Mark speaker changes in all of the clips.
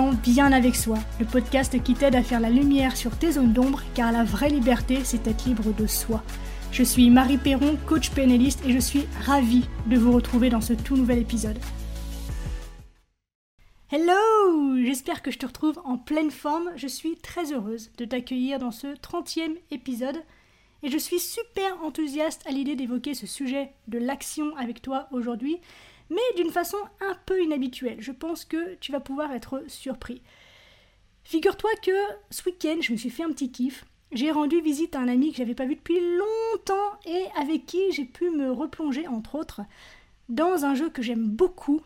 Speaker 1: bien avec soi, le podcast qui t'aide à faire la lumière sur tes zones d'ombre, car la vraie liberté, c'est être libre de soi. Je suis Marie Perron, coach pénaliste, et je suis ravie de vous retrouver dans ce tout nouvel épisode. Hello J'espère que je te retrouve en pleine forme. Je suis très heureuse de t'accueillir dans ce 30e épisode et je suis super enthousiaste à l'idée d'évoquer ce sujet de l'action avec toi aujourd'hui, mais d'une façon un peu inhabituelle. Je pense que tu vas pouvoir être surpris. Figure-toi que ce week-end, je me suis fait un petit kiff. J'ai rendu visite à un ami que j'avais pas vu depuis longtemps et avec qui j'ai pu me replonger, entre autres, dans un jeu que j'aime beaucoup,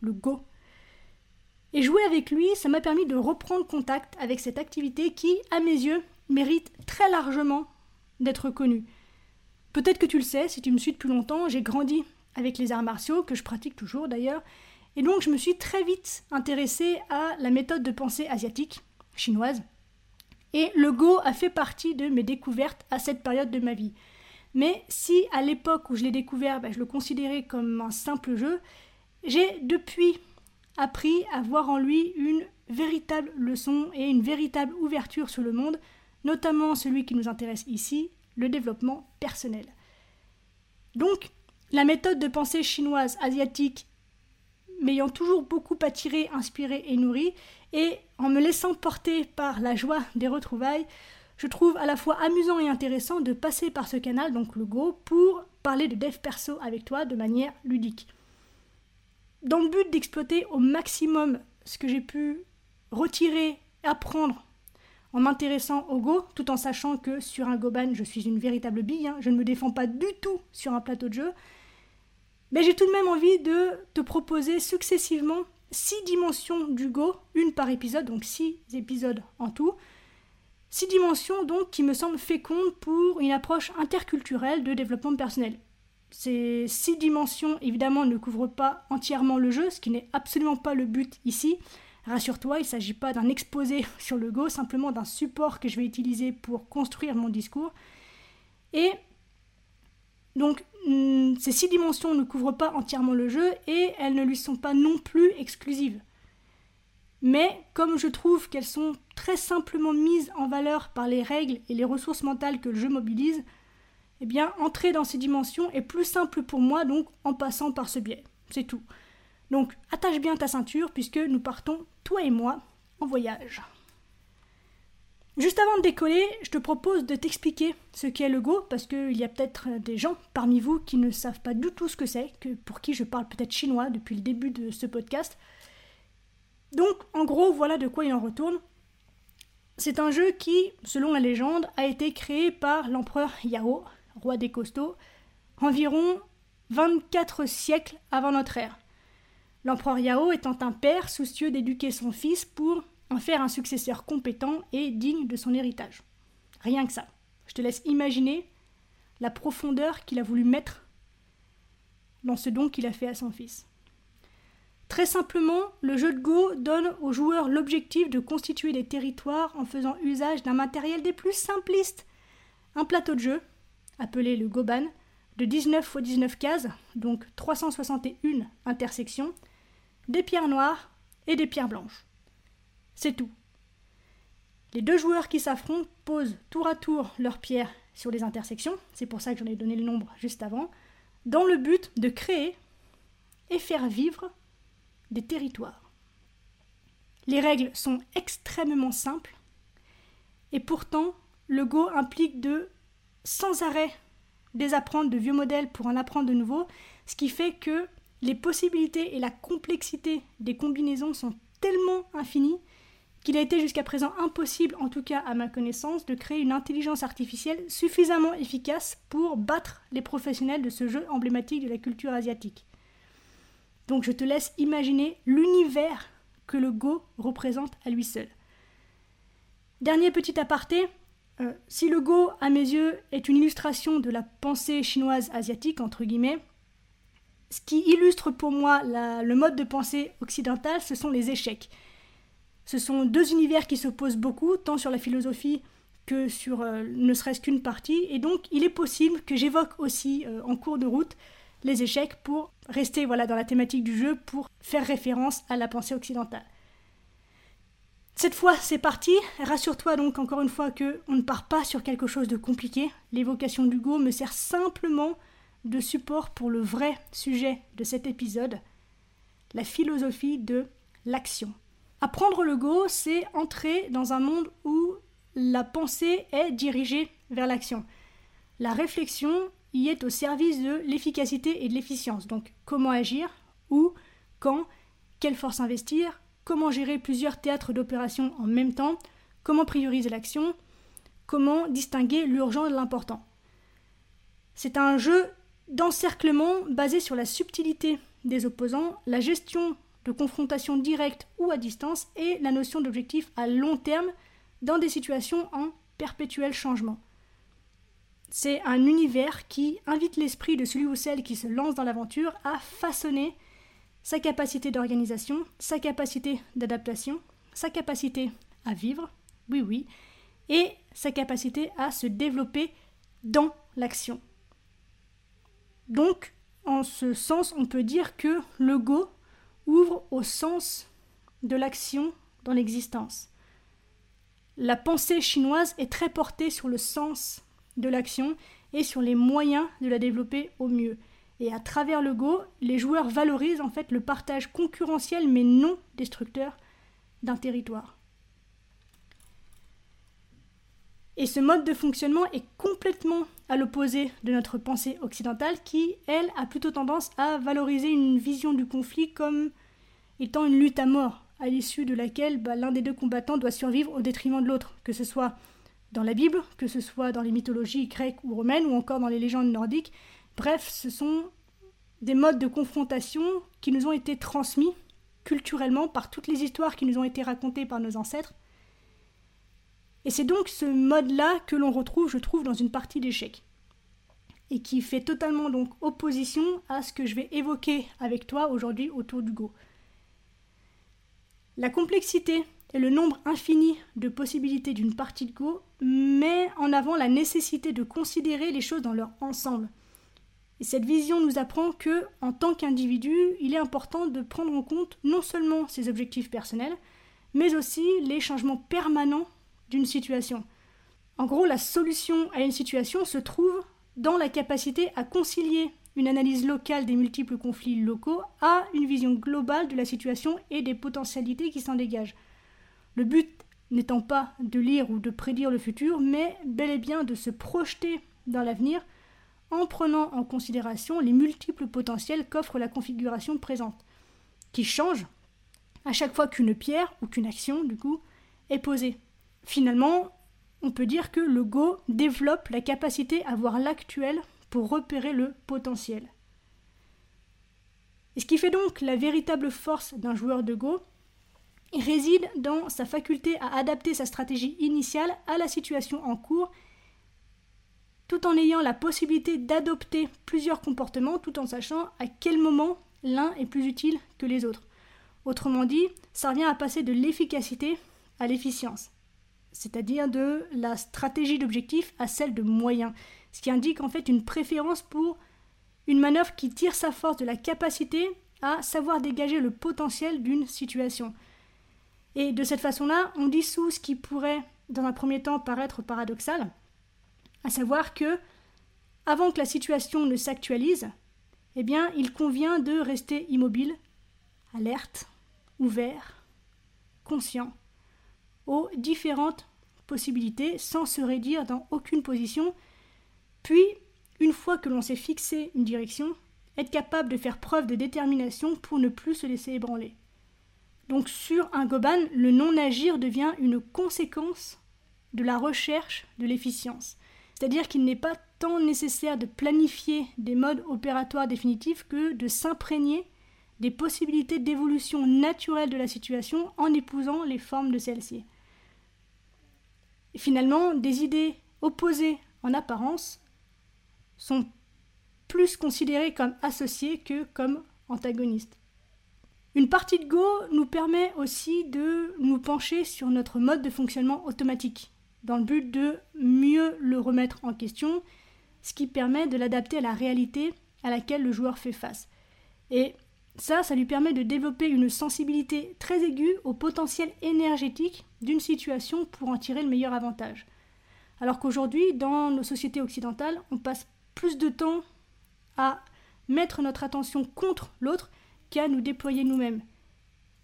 Speaker 1: le Go. Et jouer avec lui, ça m'a permis de reprendre contact avec cette activité qui, à mes yeux, mérite très largement d'être connue. Peut-être que tu le sais, si tu me suis depuis longtemps, j'ai grandi avec les arts martiaux, que je pratique toujours d'ailleurs, et donc je me suis très vite intéressée à la méthode de pensée asiatique, chinoise, et le Go a fait partie de mes découvertes à cette période de ma vie. Mais si à l'époque où je l'ai découvert, ben, je le considérais comme un simple jeu, j'ai depuis appris à voir en lui une véritable leçon et une véritable ouverture sur le monde, notamment celui qui nous intéresse ici, le développement personnel. Donc, la méthode de pensée chinoise asiatique m'ayant toujours beaucoup attiré, inspiré et nourri, et en me laissant porter par la joie des retrouvailles, je trouve à la fois amusant et intéressant de passer par ce canal, donc le Go, pour parler de dev perso avec toi de manière ludique. Dans le but d'exploiter au maximum ce que j'ai pu retirer, apprendre en m'intéressant au Go, tout en sachant que sur un Goban, je suis une véritable bille, hein, je ne me défends pas du tout sur un plateau de jeu, mais j'ai tout de même envie de te proposer successivement six dimensions du Go, une par épisode, donc six épisodes en tout. Six dimensions donc qui me semblent fécondes pour une approche interculturelle de développement personnel. Ces six dimensions, évidemment, ne couvrent pas entièrement le jeu, ce qui n'est absolument pas le but ici. Rassure-toi, il ne s'agit pas d'un exposé sur le Go, simplement d'un support que je vais utiliser pour construire mon discours. Et donc, hmm, ces six dimensions ne couvrent pas entièrement le jeu et elles ne lui sont pas non plus exclusives. Mais comme je trouve qu'elles sont très simplement mises en valeur par les règles et les ressources mentales que le jeu mobilise, eh bien, entrer dans ces dimensions est plus simple pour moi, donc en passant par ce biais. C'est tout. Donc, attache bien ta ceinture, puisque nous partons, toi et moi, en voyage. Juste avant de décoller, je te propose de t'expliquer ce qu'est le Go, parce qu'il y a peut-être des gens parmi vous qui ne savent pas du tout ce que c'est, que pour qui je parle peut-être chinois depuis le début de ce podcast. Donc, en gros, voilà de quoi il en retourne. C'est un jeu qui, selon la légende, a été créé par l'empereur Yao, roi des costauds, environ 24 siècles avant notre ère. L'empereur Yao étant un père soucieux d'éduquer son fils pour en faire un successeur compétent et digne de son héritage. Rien que ça. Je te laisse imaginer la profondeur qu'il a voulu mettre dans ce don qu'il a fait à son fils. Très simplement, le jeu de Go donne aux joueurs l'objectif de constituer des territoires en faisant usage d'un matériel des plus simplistes. Un plateau de jeu, appelé le Goban, de 19 x 19 cases, donc 361 intersections, des pierres noires et des pierres blanches. C'est tout. Les deux joueurs qui s'affrontent posent tour à tour leurs pierres sur les intersections, c'est pour ça que j'en ai donné le nombre juste avant, dans le but de créer et faire vivre des territoires. Les règles sont extrêmement simples et pourtant le Go implique de sans arrêt désapprendre de vieux modèles pour en apprendre de nouveaux, ce qui fait que les possibilités et la complexité des combinaisons sont tellement infinies qu'il a été jusqu'à présent impossible, en tout cas à ma connaissance, de créer une intelligence artificielle suffisamment efficace pour battre les professionnels de ce jeu emblématique de la culture asiatique. Donc je te laisse imaginer l'univers que le Go représente à lui seul. Dernier petit aparté, euh, si le Go, à mes yeux, est une illustration de la pensée chinoise asiatique, entre guillemets, ce qui illustre pour moi le mode de pensée occidental, ce sont les échecs. Ce sont deux univers qui s'opposent beaucoup, tant sur la philosophie que sur euh, ne serait-ce qu'une partie, et donc il est possible que j'évoque aussi euh, en cours de route les échecs pour rester voilà, dans la thématique du jeu, pour faire référence à la pensée occidentale. Cette fois, c'est parti. Rassure-toi donc encore une fois que on ne part pas sur quelque chose de compliqué. L'évocation du Go me sert simplement de support pour le vrai sujet de cet épisode, la philosophie de l'action. Apprendre le Go, c'est entrer dans un monde où la pensée est dirigée vers l'action. La réflexion y est au service de l'efficacité et de l'efficience. Donc comment agir, où, quand, quelle force investir, comment gérer plusieurs théâtres d'opération en même temps, comment prioriser l'action, comment distinguer l'urgent de l'important. C'est un jeu d'encerclement basé sur la subtilité des opposants, la gestion de confrontation directe ou à distance et la notion d'objectif à long terme dans des situations en perpétuel changement. C'est un univers qui invite l'esprit de celui ou celle qui se lance dans l'aventure à façonner sa capacité d'organisation, sa capacité d'adaptation, sa capacité à vivre, oui oui, et sa capacité à se développer dans l'action. Donc, en ce sens, on peut dire que le Go ouvre au sens de l'action dans l'existence. La pensée chinoise est très portée sur le sens de l'action et sur les moyens de la développer au mieux. Et à travers le Go, les joueurs valorisent en fait le partage concurrentiel mais non destructeur d'un territoire. Et ce mode de fonctionnement est complètement à l'opposé de notre pensée occidentale qui, elle, a plutôt tendance à valoriser une vision du conflit comme étant une lutte à mort, à l'issue de laquelle bah, l'un des deux combattants doit survivre au détriment de l'autre, que ce soit dans la Bible, que ce soit dans les mythologies grecques ou romaines, ou encore dans les légendes nordiques. Bref, ce sont des modes de confrontation qui nous ont été transmis culturellement par toutes les histoires qui nous ont été racontées par nos ancêtres, et c'est donc ce mode-là que l'on retrouve, je trouve, dans une partie d'échecs. Et qui fait totalement donc opposition à ce que je vais évoquer avec toi aujourd'hui autour du Go. La complexité et le nombre infini de possibilités d'une partie de Go met en avant la nécessité de considérer les choses dans leur ensemble. Et cette vision nous apprend que, en tant qu'individu, il est important de prendre en compte non seulement ses objectifs personnels, mais aussi les changements permanents d'une situation. En gros, la solution à une situation se trouve dans la capacité à concilier une analyse locale des multiples conflits locaux à une vision globale de la situation et des potentialités qui s'en dégagent. Le but n'étant pas de lire ou de prédire le futur, mais bel et bien de se projeter dans l'avenir en prenant en considération les multiples potentiels qu'offre la configuration présente, qui change à chaque fois qu'une pierre ou qu'une action, du coup, est posée. Finalement, on peut dire que le Go développe la capacité à voir l'actuel pour repérer le potentiel. Et ce qui fait donc la véritable force d'un joueur de Go réside dans sa faculté à adapter sa stratégie initiale à la situation en cours, tout en ayant la possibilité d'adopter plusieurs comportements, tout en sachant à quel moment l'un est plus utile que les autres. Autrement dit, ça revient à passer de l'efficacité à l'efficience c'est-à-dire de la stratégie d'objectif à celle de moyen, ce qui indique en fait une préférence pour une manœuvre qui tire sa force de la capacité à savoir dégager le potentiel d'une situation. Et de cette façon-là, on dissout ce qui pourrait, dans un premier temps, paraître paradoxal, à savoir que, avant que la situation ne s'actualise, eh bien, il convient de rester immobile, alerte, ouvert, conscient, aux différentes possibilités sans se réduire dans aucune position, puis, une fois que l'on s'est fixé une direction, être capable de faire preuve de détermination pour ne plus se laisser ébranler. Donc sur un Goban, le non-agir devient une conséquence de la recherche de l'efficience. C'est-à-dire qu'il n'est pas tant nécessaire de planifier des modes opératoires définitifs que de s'imprégner des possibilités d'évolution naturelle de la situation en épousant les formes de celle-ci. Finalement, des idées opposées en apparence sont plus considérées comme associées que comme antagonistes. Une partie de Go nous permet aussi de nous pencher sur notre mode de fonctionnement automatique, dans le but de mieux le remettre en question, ce qui permet de l'adapter à la réalité à laquelle le joueur fait face. Et ça, ça lui permet de développer une sensibilité très aiguë au potentiel énergétique d'une situation pour en tirer le meilleur avantage. Alors qu'aujourd'hui, dans nos sociétés occidentales, on passe plus de temps à mettre notre attention contre l'autre qu'à nous déployer nous-mêmes.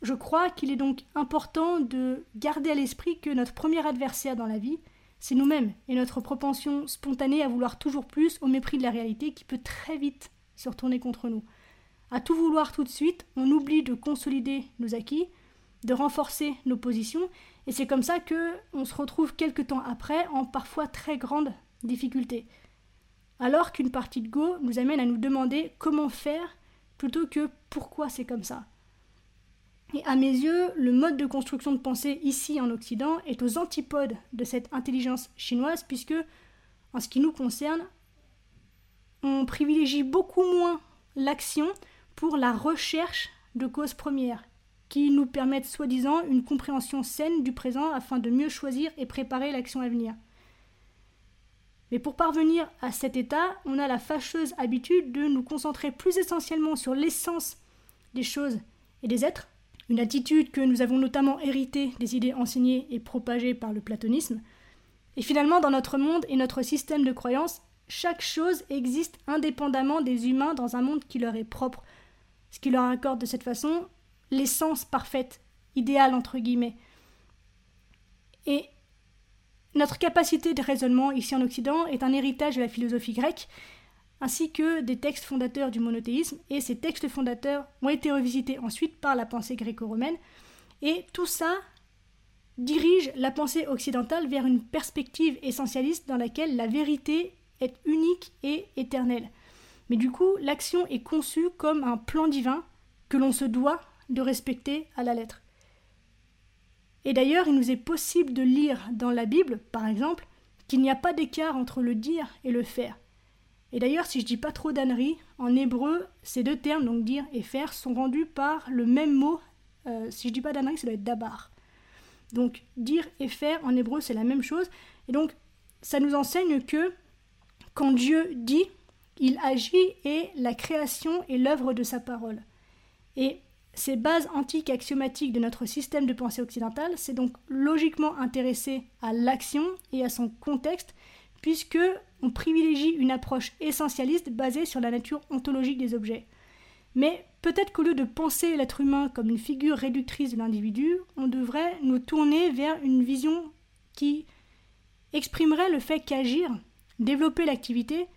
Speaker 1: Je crois qu'il est donc important de garder à l'esprit que notre premier adversaire dans la vie, c'est nous-mêmes et notre propension spontanée à vouloir toujours plus au mépris de la réalité qui peut très vite se retourner contre nous. À tout vouloir tout de suite, on oublie de consolider nos acquis, de renforcer nos positions, et c'est comme ça que on se retrouve quelque temps après en parfois très grande difficulté. Alors qu'une partie de Go nous amène à nous demander comment faire plutôt que pourquoi c'est comme ça. Et à mes yeux, le mode de construction de pensée ici en Occident est aux antipodes de cette intelligence chinoise, puisque, en ce qui nous concerne, on privilégie beaucoup moins l'action pour la recherche de causes premières, qui nous permettent soi-disant une compréhension saine du présent afin de mieux choisir et préparer l'action à venir. Mais pour parvenir à cet état, on a la fâcheuse habitude de nous concentrer plus essentiellement sur l'essence des choses et des êtres, une attitude que nous avons notamment héritée des idées enseignées et propagées par le platonisme. Et finalement, dans notre monde et notre système de croyances, chaque chose existe indépendamment des humains dans un monde qui leur est propre, ce qui leur accorde de cette façon l'essence parfaite, idéale entre guillemets. Et notre capacité de raisonnement ici en Occident est un héritage de la philosophie grecque, ainsi que des textes fondateurs du monothéisme, et ces textes fondateurs ont été revisités ensuite par la pensée gréco-romaine, et tout ça dirige la pensée occidentale vers une perspective essentialiste dans laquelle la vérité est unique et éternelle. Mais du coup, l'action est conçue comme un plan divin que l'on se doit de respecter à la lettre. Et d'ailleurs, il nous est possible de lire dans la Bible, par exemple, qu'il n'y a pas d'écart entre le dire et le faire. Et d'ailleurs, si je dis pas trop d'âneries, en hébreu, ces deux termes, donc dire et faire, sont rendus par le même mot. Euh, si je dis pas d'âneries, ça doit être dabar. Donc dire et faire en hébreu, c'est la même chose. Et donc, ça nous enseigne que quand Dieu dit, il agit et la création est l'œuvre de sa parole. Et ces bases antiques axiomatiques de notre système de pensée occidental, c'est donc logiquement intéressé à l'action et à son contexte, puisque on privilégie une approche essentialiste basée sur la nature ontologique des objets. Mais peut-être qu'au lieu de penser l'être humain comme une figure réductrice de l'individu, on devrait nous tourner vers une vision qui exprimerait le fait qu'agir, développer l'activité,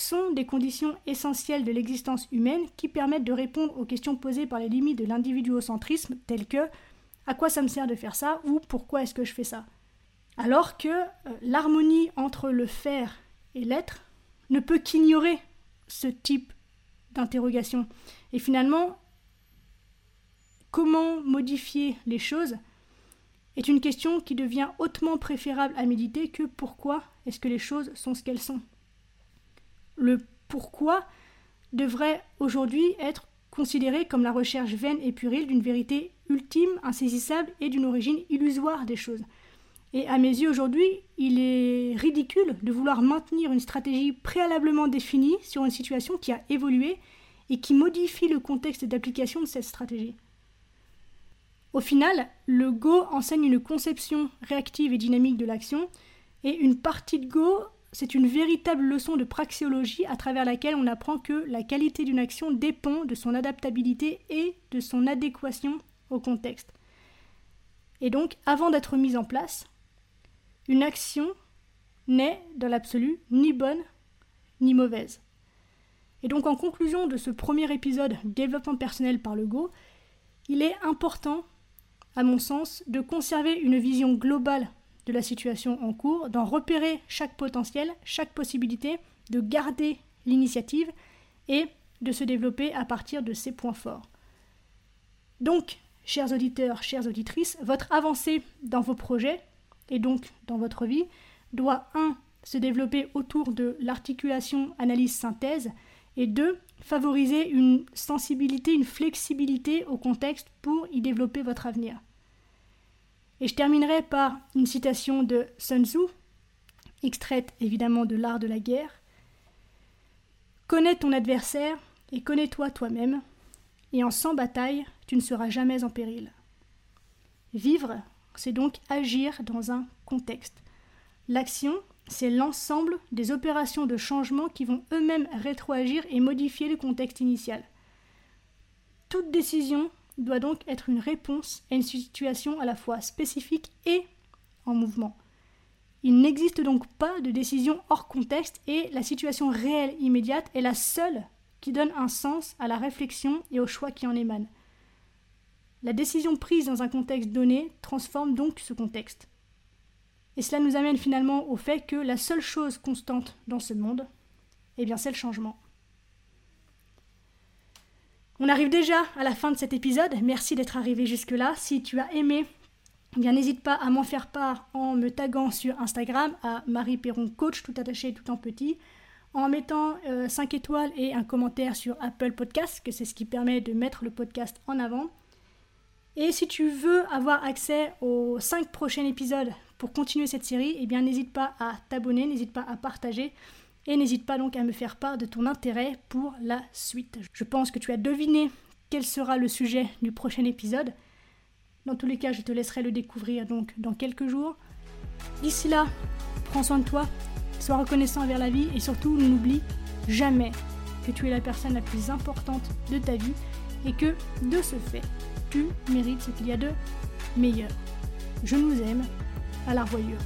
Speaker 1: sont des conditions essentielles de l'existence humaine qui permettent de répondre aux questions posées par les limites de l'individuocentrisme telles que à quoi ça me sert de faire ça ou pourquoi est-ce que je fais ça? Alors que euh, l'harmonie entre le faire et l'être ne peut qu'ignorer ce type d'interrogation. Et finalement, comment modifier les choses est une question qui devient hautement préférable à méditer que pourquoi est-ce que les choses sont ce qu'elles sont. Le pourquoi devrait aujourd'hui être considéré comme la recherche vaine et puérile d'une vérité ultime, insaisissable et d'une origine illusoire des choses. Et à mes yeux aujourd'hui, il est ridicule de vouloir maintenir une stratégie préalablement définie sur une situation qui a évolué et qui modifie le contexte d'application de cette stratégie. Au final, le Go enseigne une conception réactive et dynamique de l'action, et une partie de Go c'est une véritable leçon de praxéologie à travers laquelle on apprend que la qualité d'une action dépend de son adaptabilité et de son adéquation au contexte. Et donc, avant d'être mise en place, une action n'est, dans l'absolu, ni bonne ni mauvaise. Et donc, en conclusion de ce premier épisode Développement personnel par le Go, il est important, à mon sens, de conserver une vision globale de la situation en cours, d'en repérer chaque potentiel, chaque possibilité, de garder l'initiative et de se développer à partir de ses points forts. Donc, chers auditeurs, chères auditrices, votre avancée dans vos projets et donc dans votre vie doit 1. se développer autour de l'articulation analyse-synthèse et 2. favoriser une sensibilité, une flexibilité au contexte pour y développer votre avenir. Et je terminerai par une citation de Sun Tzu, extraite évidemment de l'art de la guerre. Connais ton adversaire et connais-toi toi-même. et en sans bataille, tu ne seras jamais en péril. Vivre, c'est donc agir dans un contexte. L'action, c'est l'ensemble des opérations de changement qui vont eux-mêmes rétroagir et modifier le contexte initial. Toute décision doit donc être une réponse à une situation à la fois spécifique et en mouvement. Il n'existe donc pas de décision hors contexte et la situation réelle immédiate est la seule qui donne un sens à la réflexion et au choix qui en émanent. La décision prise dans un contexte donné transforme donc ce contexte. Et cela nous amène finalement au fait que la seule chose constante dans ce monde, eh bien c'est le changement. On arrive déjà à la fin de cet épisode. Merci d'être arrivé jusque-là. Si tu as aimé, eh bien n'hésite pas à m'en faire part en me taguant sur Instagram à Marie Perron Coach, tout attaché, tout en petit, en mettant 5 euh, étoiles et un commentaire sur Apple Podcast, que c'est ce qui permet de mettre le podcast en avant. Et si tu veux avoir accès aux 5 prochains épisodes pour continuer cette série, eh bien n'hésite pas à t'abonner, n'hésite pas à partager et n'hésite pas donc à me faire part de ton intérêt pour la suite. Je pense que tu as deviné quel sera le sujet du prochain épisode. Dans tous les cas, je te laisserai le découvrir donc dans quelques jours. D'ici là, prends soin de toi, sois reconnaissant envers la vie et surtout n'oublie jamais que tu es la personne la plus importante de ta vie et que de ce fait, tu mérites ce qu'il y a de meilleur. Je nous aime à la revoyure.